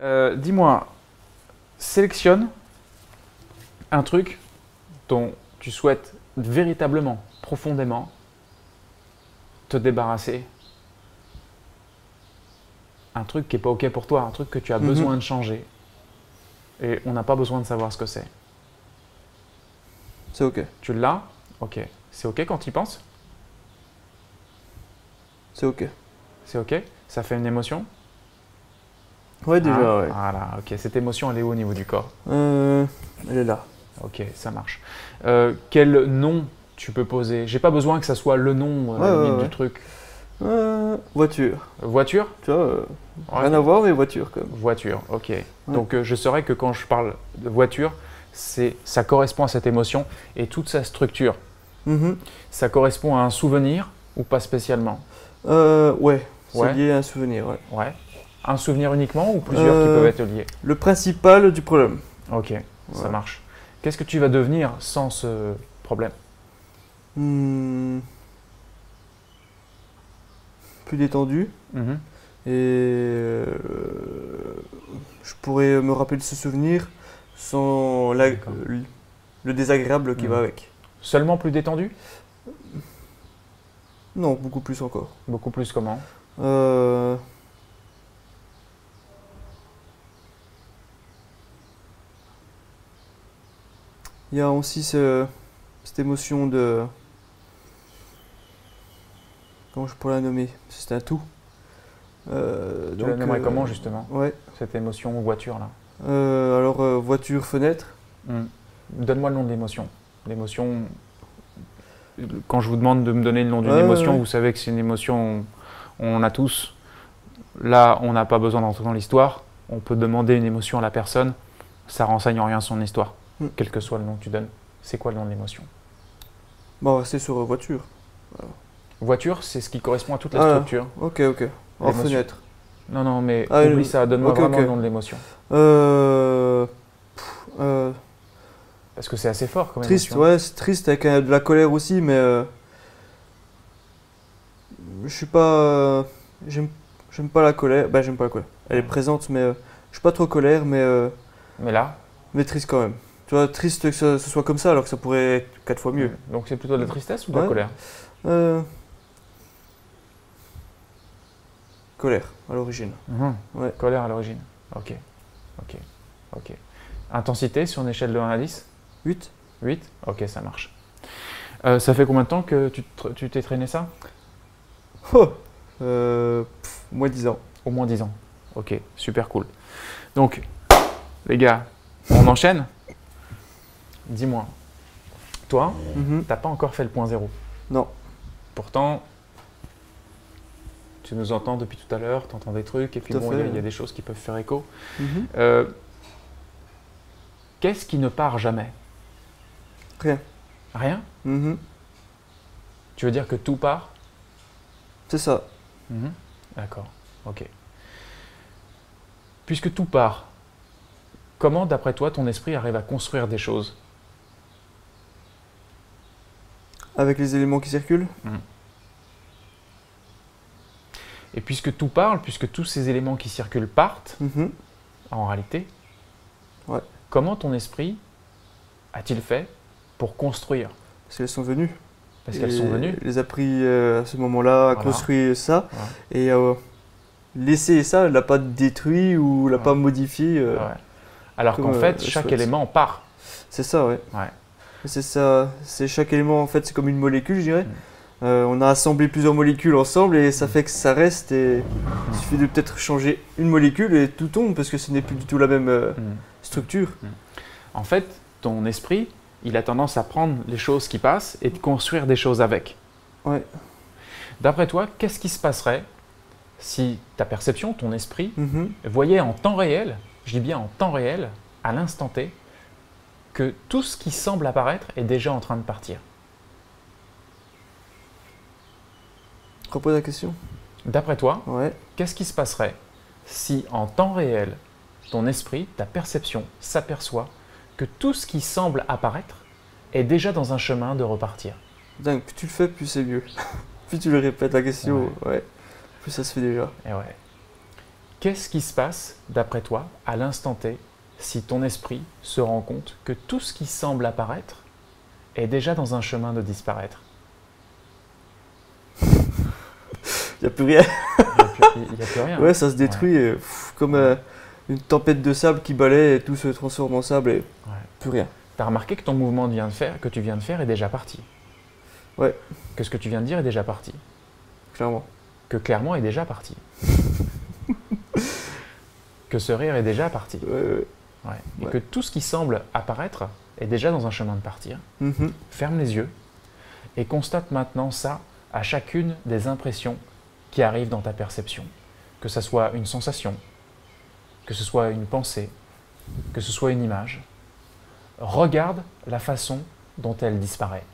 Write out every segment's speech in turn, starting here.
Euh, Dis-moi, sélectionne un truc dont tu souhaites véritablement, profondément te débarrasser. Un truc qui n'est pas OK pour toi, un truc que tu as Mhm. besoin de changer. Et on n'a pas besoin de savoir ce que c'est. C'est ok. Tu l'as? Ok. C'est OK quand tu y penses? C'est ok. C'est OK? Ça fait une émotion? Ouais, déjà, Ah, ouais. Voilà, ok. Cette émotion, elle est où au niveau du corps Euh, elle est là. Ok, ça marche. Euh, quel nom tu peux poser? J'ai pas besoin que ça soit le nom euh, Ouais, ouais. du truc. Voiture. Voiture? Tu vois, rien à voir, mais voiture quand même. Voiture, ok. Donc je saurais que quand je parle de voiture, ça correspond à cette émotion et toute sa structure. Mhm. Ça correspond à un souvenir ou pas spécialement? Ouais, c'est lié à un souvenir, ouais. Ouais. Un souvenir uniquement ou plusieurs qui Euh, peuvent être liés Le principal du problème. Ok, ça marche. Qu'est-ce que tu vas devenir sans ce problème Hmm. Plus détendu. Mhm. Et euh, je pourrais me rappeler de ce souvenir sans la- le désagréable qui Mhm. va avec. Seulement plus détendu Non, beaucoup plus encore. Beaucoup plus comment Euh, Il y a aussi ce- cette émotion de... Comment je pourrais la nommer? C'est un tout. Euh, Tu la donc, nommerais euh, comment justement? Ouais. Cette émotion voiture là? Euh, alors, euh, voiture, fenêtre. Hmm. Donne-moi le nom de l'émotion. L'émotion. Quand je vous demande de me donner le nom d'une émotion, vous savez que c'est une émotion, on a tous. Là, on n'a pas besoin d'entrer dans l'histoire. On peut demander une émotion à la personne. Ça renseigne en rien son histoire, Hmm. quel que soit le nom que tu donnes. C'est quoi le nom de l'émotion? Bon, c'est sur euh, voiture. Voiture, c'est ce qui correspond à toute la Ah. structure. Ok, ok. En fenêtre. Non, non, mais Ah, oublie le- ça. Donne-moi vraiment le nom de l'émotion. Euh, euh, Parce que c'est assez fort comme triste, émotion. ouais, c'est triste avec euh, de la colère aussi, mais euh, je suis pas, j'aime, j'aime pas la colère. Bah, j'aime pas la colère. Elle est présente, mais je suis pas trop colère, mais Mais là, mais triste quand même. Tu vois, triste que ce, ce soit comme ça, alors que ça pourrait être quatre fois mieux. donc c'est plutôt de la tristesse ou de la colère Euh, colère à l'origine. Mhm. Ouais. Colère à l'origine. Ok. Ok. Ok. Intensité sur une échelle de 1 à 10 8 8 Ok, ça marche. Euh, ça fait combien de temps que tu te- tu t'es traîné ça Oh euh, pff, Moins 10 ans. Au moins 10 ans. Ok, super cool. Donc, les gars, on enchaîne Dis-moi, toi, Mhm. t'as pas encore fait le point zéro. Non. Pourtant, tu nous entends depuis tout à l'heure, tu entends des trucs, et puis bon, il y a- y, des choses qui peuvent faire écho. Mhm. Euh, Qu'est-ce qui ne part jamais? Rien. Rien? Mhm. Tu veux dire que tout part? C'est ça. D'accord, ok. Puisque tout part, comment, d'après toi, ton esprit arrive à construire des choses? Avec les éléments qui circulent Et puisque tout parle, puisque tous ces éléments qui circulent partent, Mhm. en réalité, Ouais. comment ton esprit a-t-il fait pour construire? Parce qu'elles sont venues. Parce qu'elles sont venues Les a pris euh, à ce moment-là, a Voilà. construit ça. Ouais. Et euh, laissé ça, elle l'a pas détruit ou l'a Ouais. pas modifié. euh. Alors qu'en euh, fait, chaque souhaite. élément part. C'est ça, ouais. Ouais. C'est ça. C'est chaque élément, en fait, c'est comme une molécule, je dirais. Mm. Euh, on a assemblé plusieurs molécules ensemble et ça fait que ça reste. Et Mm. il suffit de peut-être changer une molécule et tout tombe parce que ce n'est plus du tout la même euh, structure. En fait, ton esprit, il a tendance à prendre les choses qui passent et de construire des choses avec. Ouais. D'après toi, qu'est-ce qui se passerait si ta perception, ton esprit, Mhm. voyait en temps réel, je dis bien en temps réel, à l'instant T, que tout ce qui semble apparaître est déjà en train de partir Repose la question. D'après toi, Ouais. qu'est-ce qui se passerait si en temps réel, ton esprit, ta perception s'aperçoit que tout ce qui semble apparaître est déjà dans un chemin de repartir? Dingue, plus tu le fais, plus c'est mieux. plus tu le répètes la question, ouais. Plus ça se fait déjà. Et ouais. Qu'est-ce qui se passe, d'après toi, à l'instant T, si ton esprit se rend compte que tout ce qui semble apparaître est déjà dans un chemin de disparaître Il n'y a plus rien. Il n'y a, plus rien. Ouais, ça se détruit et, pff, comme euh, une tempête de sable qui balaie et tout se transforme en sable et Ouais. plus rien. Tu as remarqué que ton mouvement vient de faire, que tu viens de faire est déjà parti. Ouais. Que ce que tu viens de dire est déjà parti. Clairement. Que clairement est déjà parti. que ce rire est déjà parti. Ouais, ouais. Ouais. Et Ouais. que tout ce qui semble apparaître est déjà dans un chemin de partir. Mhm. Ferme les yeux et constate maintenant ça à chacune des impressions qui arrivent dans ta perception. Que ce soit une sensation, que ce soit une pensée, que ce soit une image. Regarde la façon dont elle disparaît.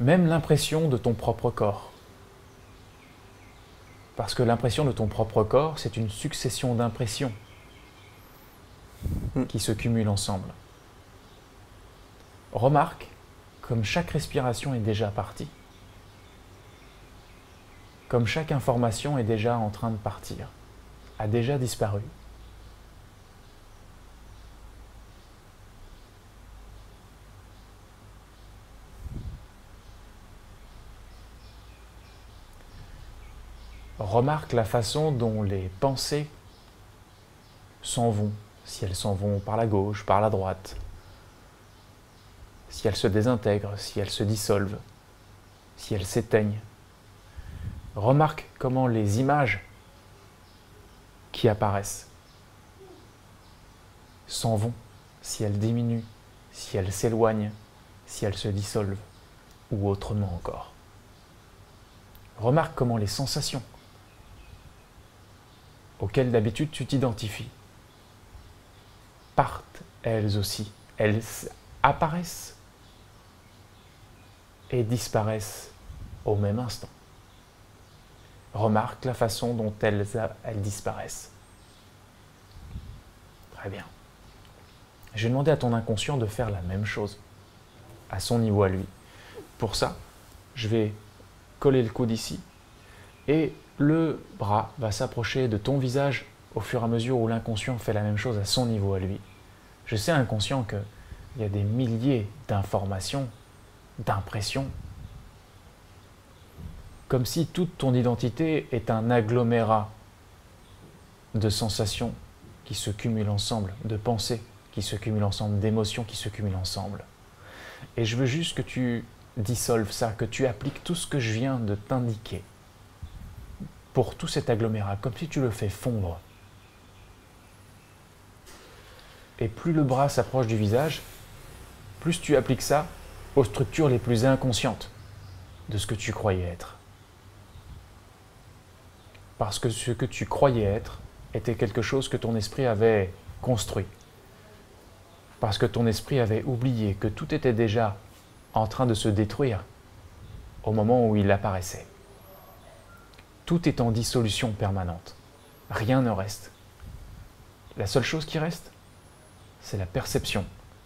Même l'impression de ton propre corps. Parce que l'impression de ton propre corps, c'est une succession d'impressions Hmm. qui se cumulent ensemble. Remarque comme chaque respiration est déjà partie. Comme chaque information est déjà en train de partir, a déjà disparu. Remarque la façon dont les pensées s'en vont, si elles s'en vont par la gauche, par la droite, si elles se désintègrent, si elles se dissolvent, si elles s'éteignent. Remarque comment les images qui apparaissent s'en vont, si elles diminuent, si elles s'éloignent, si elles se dissolvent, ou autrement encore. Remarque comment les sensations auxquelles d'habitude tu t'identifies partent elles aussi. Elles apparaissent et disparaissent au même instant. Remarque la façon dont elles, disparaissent. Très bien. Je vais demander à ton inconscient de faire la même chose, à son niveau à lui. Pour ça, je vais coller le coude ici et le bras va s'approcher de ton visage au fur et à mesure où l'inconscient fait la même chose à son niveau à lui. Je sais inconscient qu'il y a des milliers d'informations, d'impressions, comme si toute ton identité est un agglomérat de sensations qui se cumulent ensemble, de pensées qui se cumulent ensemble, d'émotions qui se cumulent ensemble. Et je veux juste que tu dissolves ça, que tu appliques tout ce que je viens de t'indiquer pour tout cet agglomérat, comme si tu le fais fondre. Et plus le bras s'approche du visage, plus tu appliques ça aux structures les plus inconscientes de ce que tu croyais être. Parce que ce que tu croyais être était quelque chose que ton esprit avait construit. Parce que ton esprit avait oublié que tout était déjà en train de se détruire au moment où il apparaissait. Tout est en dissolution permanente. Rien ne reste. La seule chose qui reste, c'est la perception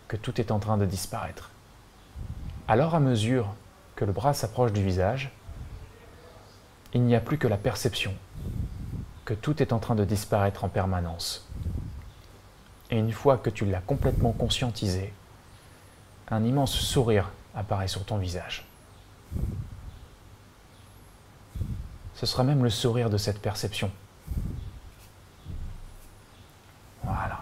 que tout est en train de disparaître. Alors à mesure que le bras s'approche du visage, il n'y a plus que la perception que tout est en train de disparaître en permanence. Et une fois que tu l'as complètement conscientisé, un immense sourire apparaît sur ton visage. Ce sera même le sourire de cette perception. Voilà.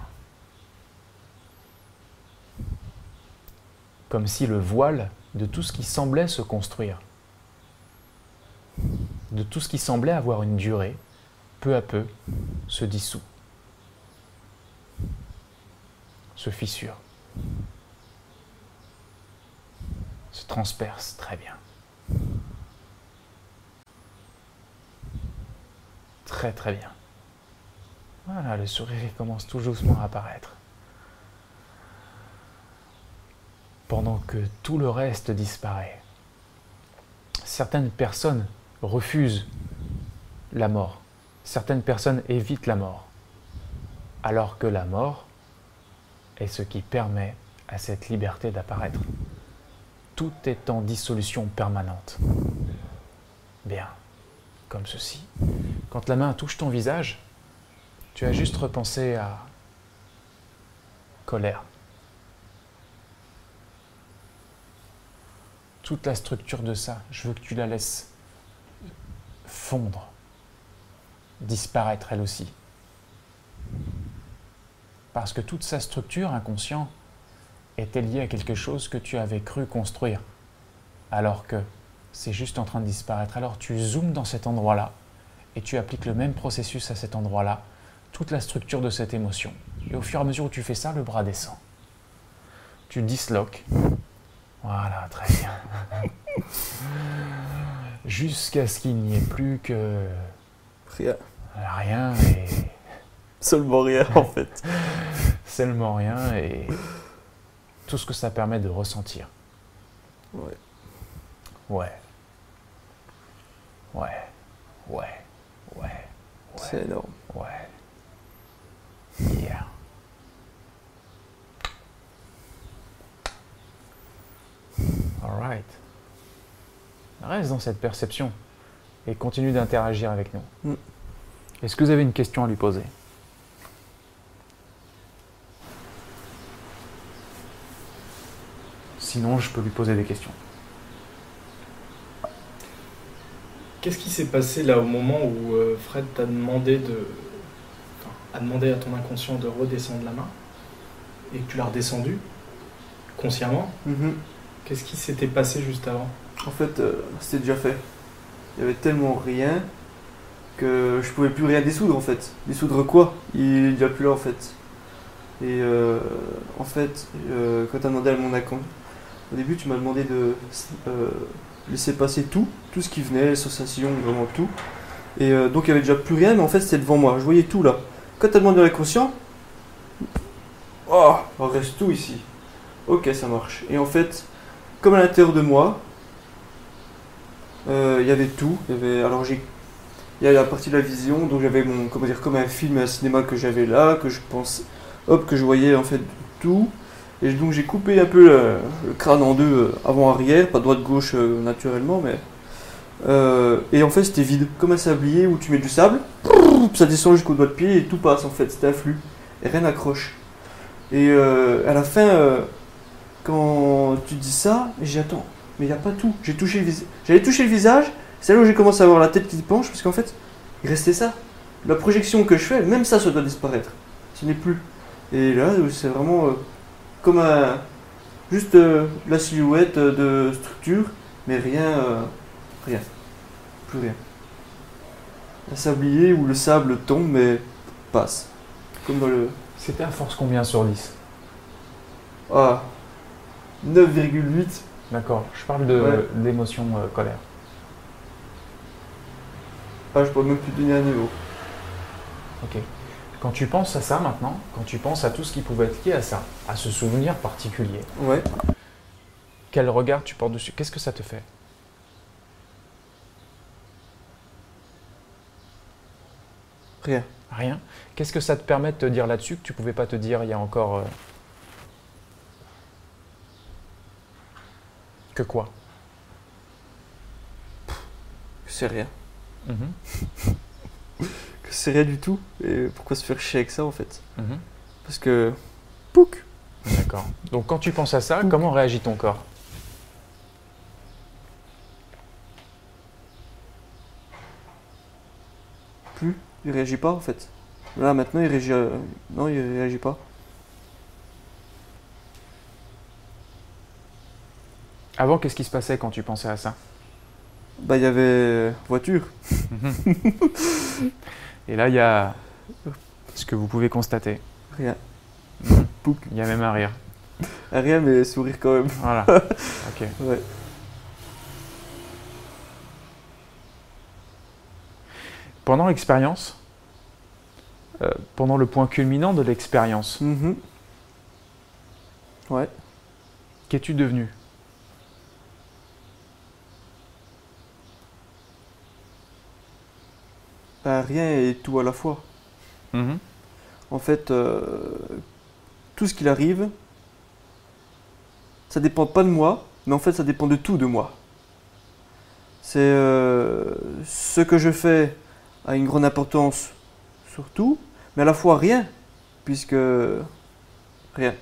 Comme si le voile de tout ce qui semblait se construire, de tout ce qui semblait avoir une durée, peu à peu se dissout, se fissure, se transperce très bien. Très très bien. Voilà, le sourire commence tout doucement à apparaître. Pendant que tout le reste disparaît. Certaines personnes refusent la mort. Certaines personnes évitent la mort. Alors que la mort est ce qui permet à cette liberté d'apparaître. Tout est en dissolution permanente. Bien, comme ceci. Quand la main touche ton visage, tu as juste repensé à colère. Toute la structure de ça, je veux que tu la laisses fondre, disparaître elle aussi. Parce que toute sa structure inconsciente était liée à quelque chose que tu avais cru construire, alors que c'est juste en train de disparaître. Alors tu zoomes dans cet endroit-là et tu appliques le même processus à cet endroit-là, toute la structure de cette émotion. Et au fur et à mesure où tu fais ça, le bras descend. Tu disloques. Voilà, très bien. Jusqu'à ce qu'il n'y ait plus que Rien. rien et Seulement rien en fait. seulement rien et tout ce que ça permet de ressentir. Ouais. Ouais. Ouais. Ouais. Ouais. C'est énorme. Ouais. All right. Reste dans cette perception et continue d'interagir avec nous. Mm. Est-ce que vous avez une question à lui poser? Sinon, je peux lui poser des questions. Qu'est-ce qui s'est passé là au moment où euh, Fred t'a demandé de. enfin, a demandé à ton inconscient de redescendre la main et que tu l'as redescendu consciemment? Mhm. Qu'est-ce qui s'était passé juste avant? En fait, euh, c'était déjà fait. Il y avait tellement rien que je pouvais plus rien dissoudre en fait. Dissoudre quoi? Il est déjà plus là en fait. Et euh, en fait, euh, quand tu as demandé à mon account, au début tu m'as demandé de laisser passer tout, tout ce qui venait, les sensations, vraiment tout. Et donc il y avait déjà plus rien, mais en fait c'était devant moi, je voyais tout là. Quand tu as demandé à l'inconscient, oh, reste tout ici. Ok, ça marche. Et en fait, comme à l'intérieur de moi, euh, il y avait tout. Y avait, alors j'ai, il y a la partie de la vision, donc j'avais mon, comment dire, comme un film, un cinéma que j'avais là, que je pense, hop, que je voyais en fait tout. Et donc j'ai coupé un peu le, crâne en deux, euh, avant-arrière, pas droite-gauche euh, naturellement, mais. et en fait c'était vide, comme un sablier où tu mets du sable, ça descend jusqu'au doigt de pied et tout passe en fait, c'était un flux. Et rien n'accroche. Et à la fin, quand tu dis ça, j'ai dit, attends, mais il n'y a pas tout. J'ai touché le visage. J'avais touché le visage, c'est là où j'ai commencé à avoir la tête qui penche, parce qu'en fait, il restait ça. La projection que je fais, même ça, ça doit disparaître. Ce n'est plus. Et là, c'est vraiment euh, comme un. Juste euh, la silhouette euh, de structure, mais rien. euh, rien. Plus rien. Un sablier où le sable tombe, mais passe. Comme dans le. C'était à force combien sur 10 Ah 9,8. D'accord, je parle de Ouais. d'émotion euh, colère. Ah, je peux même plus donner un niveau. Ok. Quand tu penses à ça maintenant, quand tu penses à tout ce qui pouvait être lié à ça, à ce souvenir particulier, Ouais. quel regard tu portes dessus? Qu'est-ce que ça te fait? Rien. Rien? Qu'est-ce que ça te permet de te dire là-dessus que tu pouvais pas te dire il y a encore. euh, Que quoi? C'est rien. Mhm, Que c'est rien du tout. Et pourquoi se faire chier avec ça en fait? Mhm. Parce que. Pouc D'accord. Donc quand tu penses à ça, comment réagit ton corps? Plus. Il réagit pas en fait. Là maintenant il réagit. euh, Non, il réagit pas. Avant, qu'est-ce qui se passait quand tu pensais à ça Bah il y avait. Voiture. Et là, il y a ce que vous pouvez constater. Rien. Pouc, Il y a même un rire. Ah, Rien mais sourire quand même. Voilà. Ok. Ouais. Pendant l'expérience, euh, pendant le point culminant de l'expérience, Mhm. Ouais. qu'es-tu devenu Rien et tout à la fois. Mhm. En fait, euh, tout ce qu'il arrive, ça dépend pas de moi, mais en fait, ça dépend de tout de moi. C'est euh, ce que je fais a une grande importance sur tout, mais à la fois rien, puisque rien.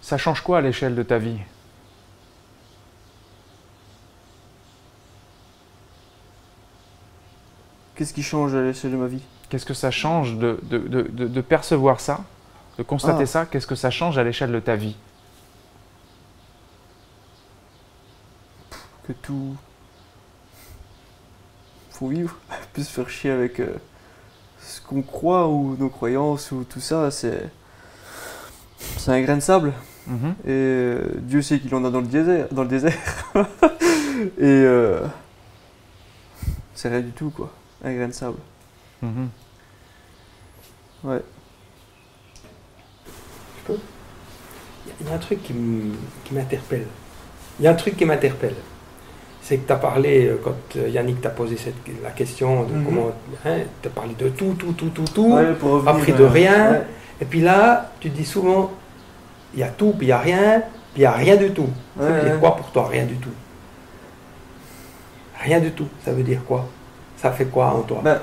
Ça change quoi à l'échelle de ta vie? Qu'est-ce qui change à l'échelle de ma vie Qu'est-ce que ça change de, de- de- percevoir ça, de constater Ah. ça? Qu'est-ce que ça change à l'échelle de ta vie? Que tout. Faut vivre, plus se faire chier avec euh, ce qu'on croit ou nos croyances ou tout ça, c'est. C'est un grain de sable. Mhm. Et euh, Dieu sait qu'il en a dans le désert. Dans le désert. Et euh, c'est rien du tout, quoi. Un grain de sable. Mhm. Ouais. Il y a un truc qui m'interpelle. Il y a un truc qui m'interpelle. C'est que tu as parlé, euh, quand euh, Yannick t'a posé cette, la question de Mhm. comment. Hein, tu as parlé de tout, tout, tout, tout, tout. Ouais, appris de euh, rien. ouais. Et puis là, tu dis souvent, il y a tout, puis il n'y a rien, puis il n'y a rien du tout. Ça Ouais, veut dire ouais. quoi pour toi, rien du tout Rien du tout, ça veut dire quoi? Ça fait quoi en toi Ben,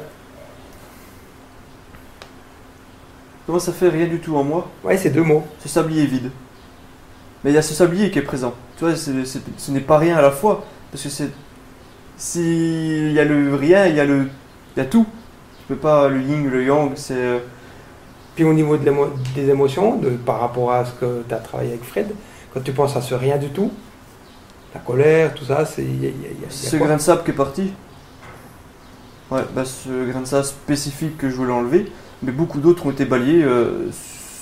comment ça fait rien du tout en moi Ouais, c'est deux mots. Ce sablier est vide. Mais il y a ce sablier qui est présent. Tu vois, ce n'est pas rien à la fois. Parce que c'est. S'il y a le rien, il y a le. Il y a tout. Tu peux pas le yin, le yang, c'est. euh, Puis au niveau de des émotions, de, par rapport à ce que tu as travaillé avec Fred, quand tu penses à ce rien du tout, la colère, tout ça, c'est. Ce grain de sable qui est parti. Ouais, bah ce grain de sable spécifique que je voulais enlever. Mais beaucoup d'autres ont été balayés euh,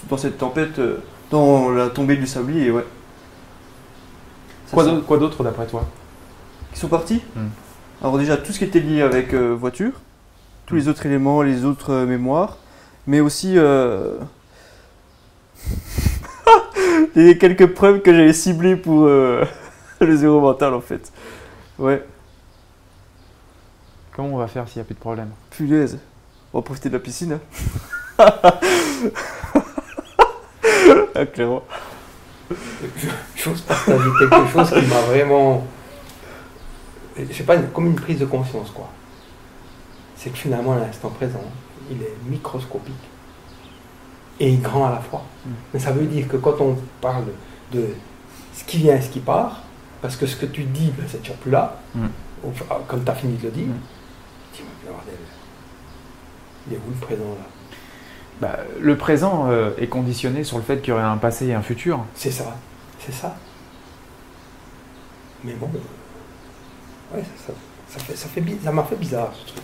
dans cette tempête, euh, dans la tombée du sablier, ouais. Ça, Quoi ça- d'autre- quoi d'autre d'après toi? Qui sont partis? Hmm. Alors déjà tout ce qui était lié avec euh, voiture, tous les autres éléments, les autres euh, mémoires, mais aussi euh, a quelques preuves que j'avais ciblées pour euh, le zéro mental en fait. Ouais, Comment on va faire s'il n'y a plus de problème punaise. On va profiter de la piscine. hein. ah, clairement. J'ose partager quelque chose qui m'a vraiment. Je sais pas, comme une prise de conscience, quoi. C'est que finalement, l'instant présent, il est microscopique et grand à la fois. Mm. Mais ça veut dire que quand on parle de ce qui vient et ce qui part, parce que ce que tu dis, ben, c'est toujours plus là, Mm. Comme tu as fini de le dire, Mm. Tu dis, mais bordel, il est où le présent là? Bah, Le présent euh, est conditionné sur le fait qu'il y aurait un passé et un futur. C'est ça, c'est ça. Mais bon, ouais, ça, ça, ça fait, ça, fait, bi- ça m'a fait bizarre ce truc.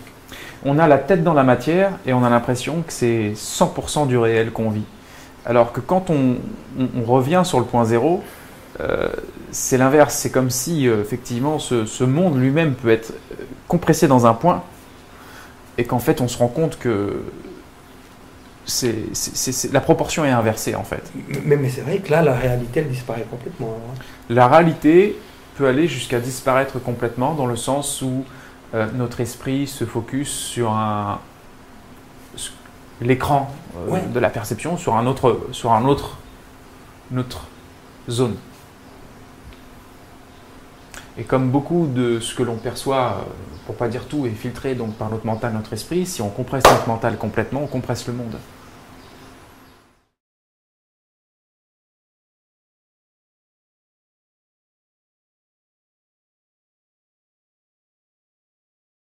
On a la tête dans la matière et on a l'impression que c'est 100% du réel qu'on vit. Alors que quand on, on- on revient sur le point zéro, euh, c'est l'inverse. C'est comme si euh, effectivement ce, ce monde lui-même peut être compressé dans un point et qu'en fait on se rend compte que c'est, c'est- c'est- c'est- la proportion est inversée en fait. Mais, mais c'est vrai que là, la réalité, elle disparaît complètement. hein. La réalité peut aller jusqu'à disparaître complètement dans le sens où euh, notre esprit se focus sur un sur l'écran euh, Ouais. de la perception, sur un autre sur un autre une autre zone. Et comme beaucoup de ce que l'on perçoit, euh, pour pas dire tout, est filtré donc par notre mental, notre esprit, si on compresse notre mental complètement, on compresse le monde.